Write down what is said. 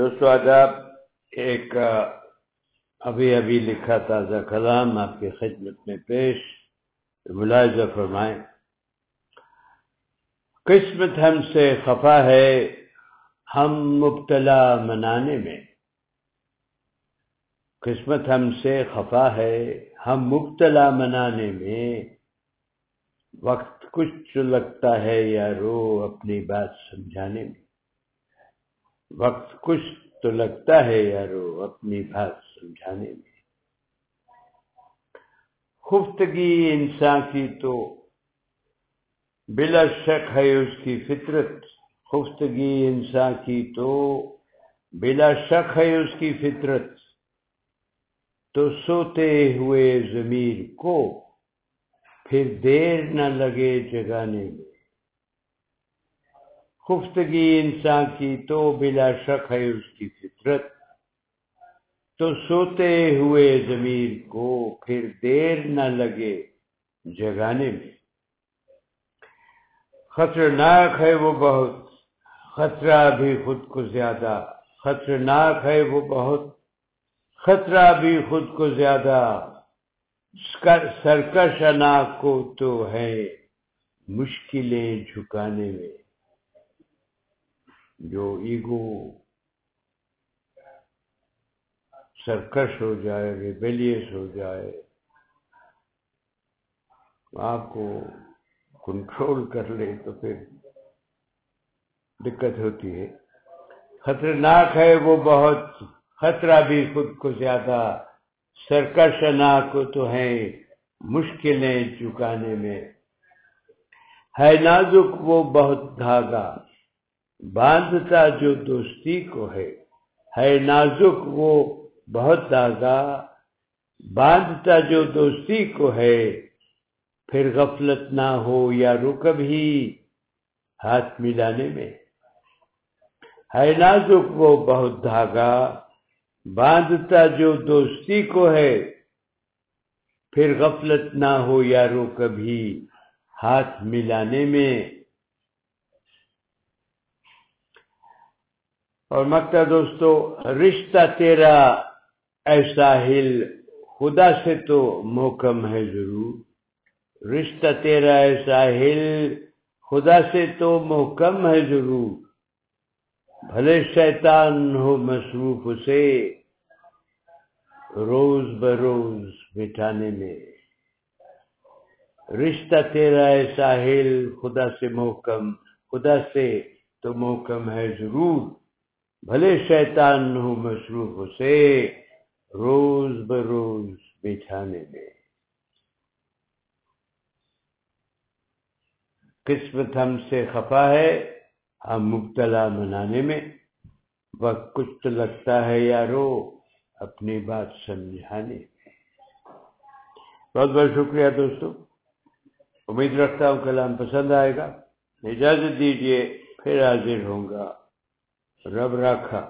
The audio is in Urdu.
دوستو آداب، ایک ابھی ابھی لکھا تازہ کلام آپ کی خدمت میں پیش، ملاحظہ فرمائیں۔ قسمت ہم سے خفا ہے، ہم مبتلا منانے میں۔ قسمت ہم سے خفا ہے، ہم مبتلا منانے میں۔ وقت کچھ لگتا ہے یا رو اپنی بات سمجھانے میں۔ وقت کچھ تو لگتا ہے یارو، اپنی بات سمجھانے میں۔ خفتگی انسان کی تو بلا شک ہے اس کی فطرت۔ خفتگی انسان کی تو بلا شک ہے اس کی فطرت۔ تو سوتے ہوئے ضمیر کو پھر دیر نہ لگے جگانے میں۔ خفتگی انسان کی تو بلا شک ہے اس کی فطرت۔ تو سوتے ہوئے ضمیر کو پھر دیر نہ لگے جگانے میں۔ خطرناک ہے وہ بہت، خطرہ بھی خود کو زیادہ۔ خطرناک ہے وہ بہت، خطرہ بھی خود کو زیادہ۔ سرکش انا کو تو ہے مشکلیں جھکانے میں۔ جو ایگو سرکش ہو جائے، ریبیلیس ہو جائے، آپ کو کنٹرول کر لے تو پھر دقت ہوتی ہے۔ خطرناک ہے وہ بہت، خطرہ بھی خود کو زیادہ سرکش کو تو ہے مشکلیں چکانے میں۔ ہے نازک وہ بہت دھاگا۔ باندھتا جو دوستی کو ہے ہے نازک وہ بہت داغا باندھتا جو دوستی کو ہے، پھر غفلت نہ ہو یا رکب ہی ہاتھ ملانے میں۔ ہے نازک وہ بہت دھاگا۔ باندھتا جو دوستی کو ہے، پھر غفلت نہ ہو یا رو کبھی ہاتھ ملانے میں۔ اور مکتا دوستو، رشتہ تیرا ایسا ہل، خدا سے تو محکم ہے ضرور۔ رشتہ تیرا ایسا ہل، خدا سے تو محکم ہے ضرور۔ بھلے شیطان ہو مصروف اسے روز بروز بٹھانے میں۔ رشتہ تیرا ایسا ہل، خدا سے محکم، خدا سے تو محکم ہے ضرور۔ بھلے شیطان ہو مصروف اسے، روز بروز بچھانے میں قسمت ہم سے خفا ہے، ہم مبتلا منانے میں۔ وقت کچھ تو لگتا ہے یارو اپنی بات سمجھانے میں۔ بہت بہت شکریہ دوستو۔ امید رکھتا ہوں کلام پسند آئے گا۔ اجازت دیجیے پھر حاضر ہوں گا۔ رب رکھا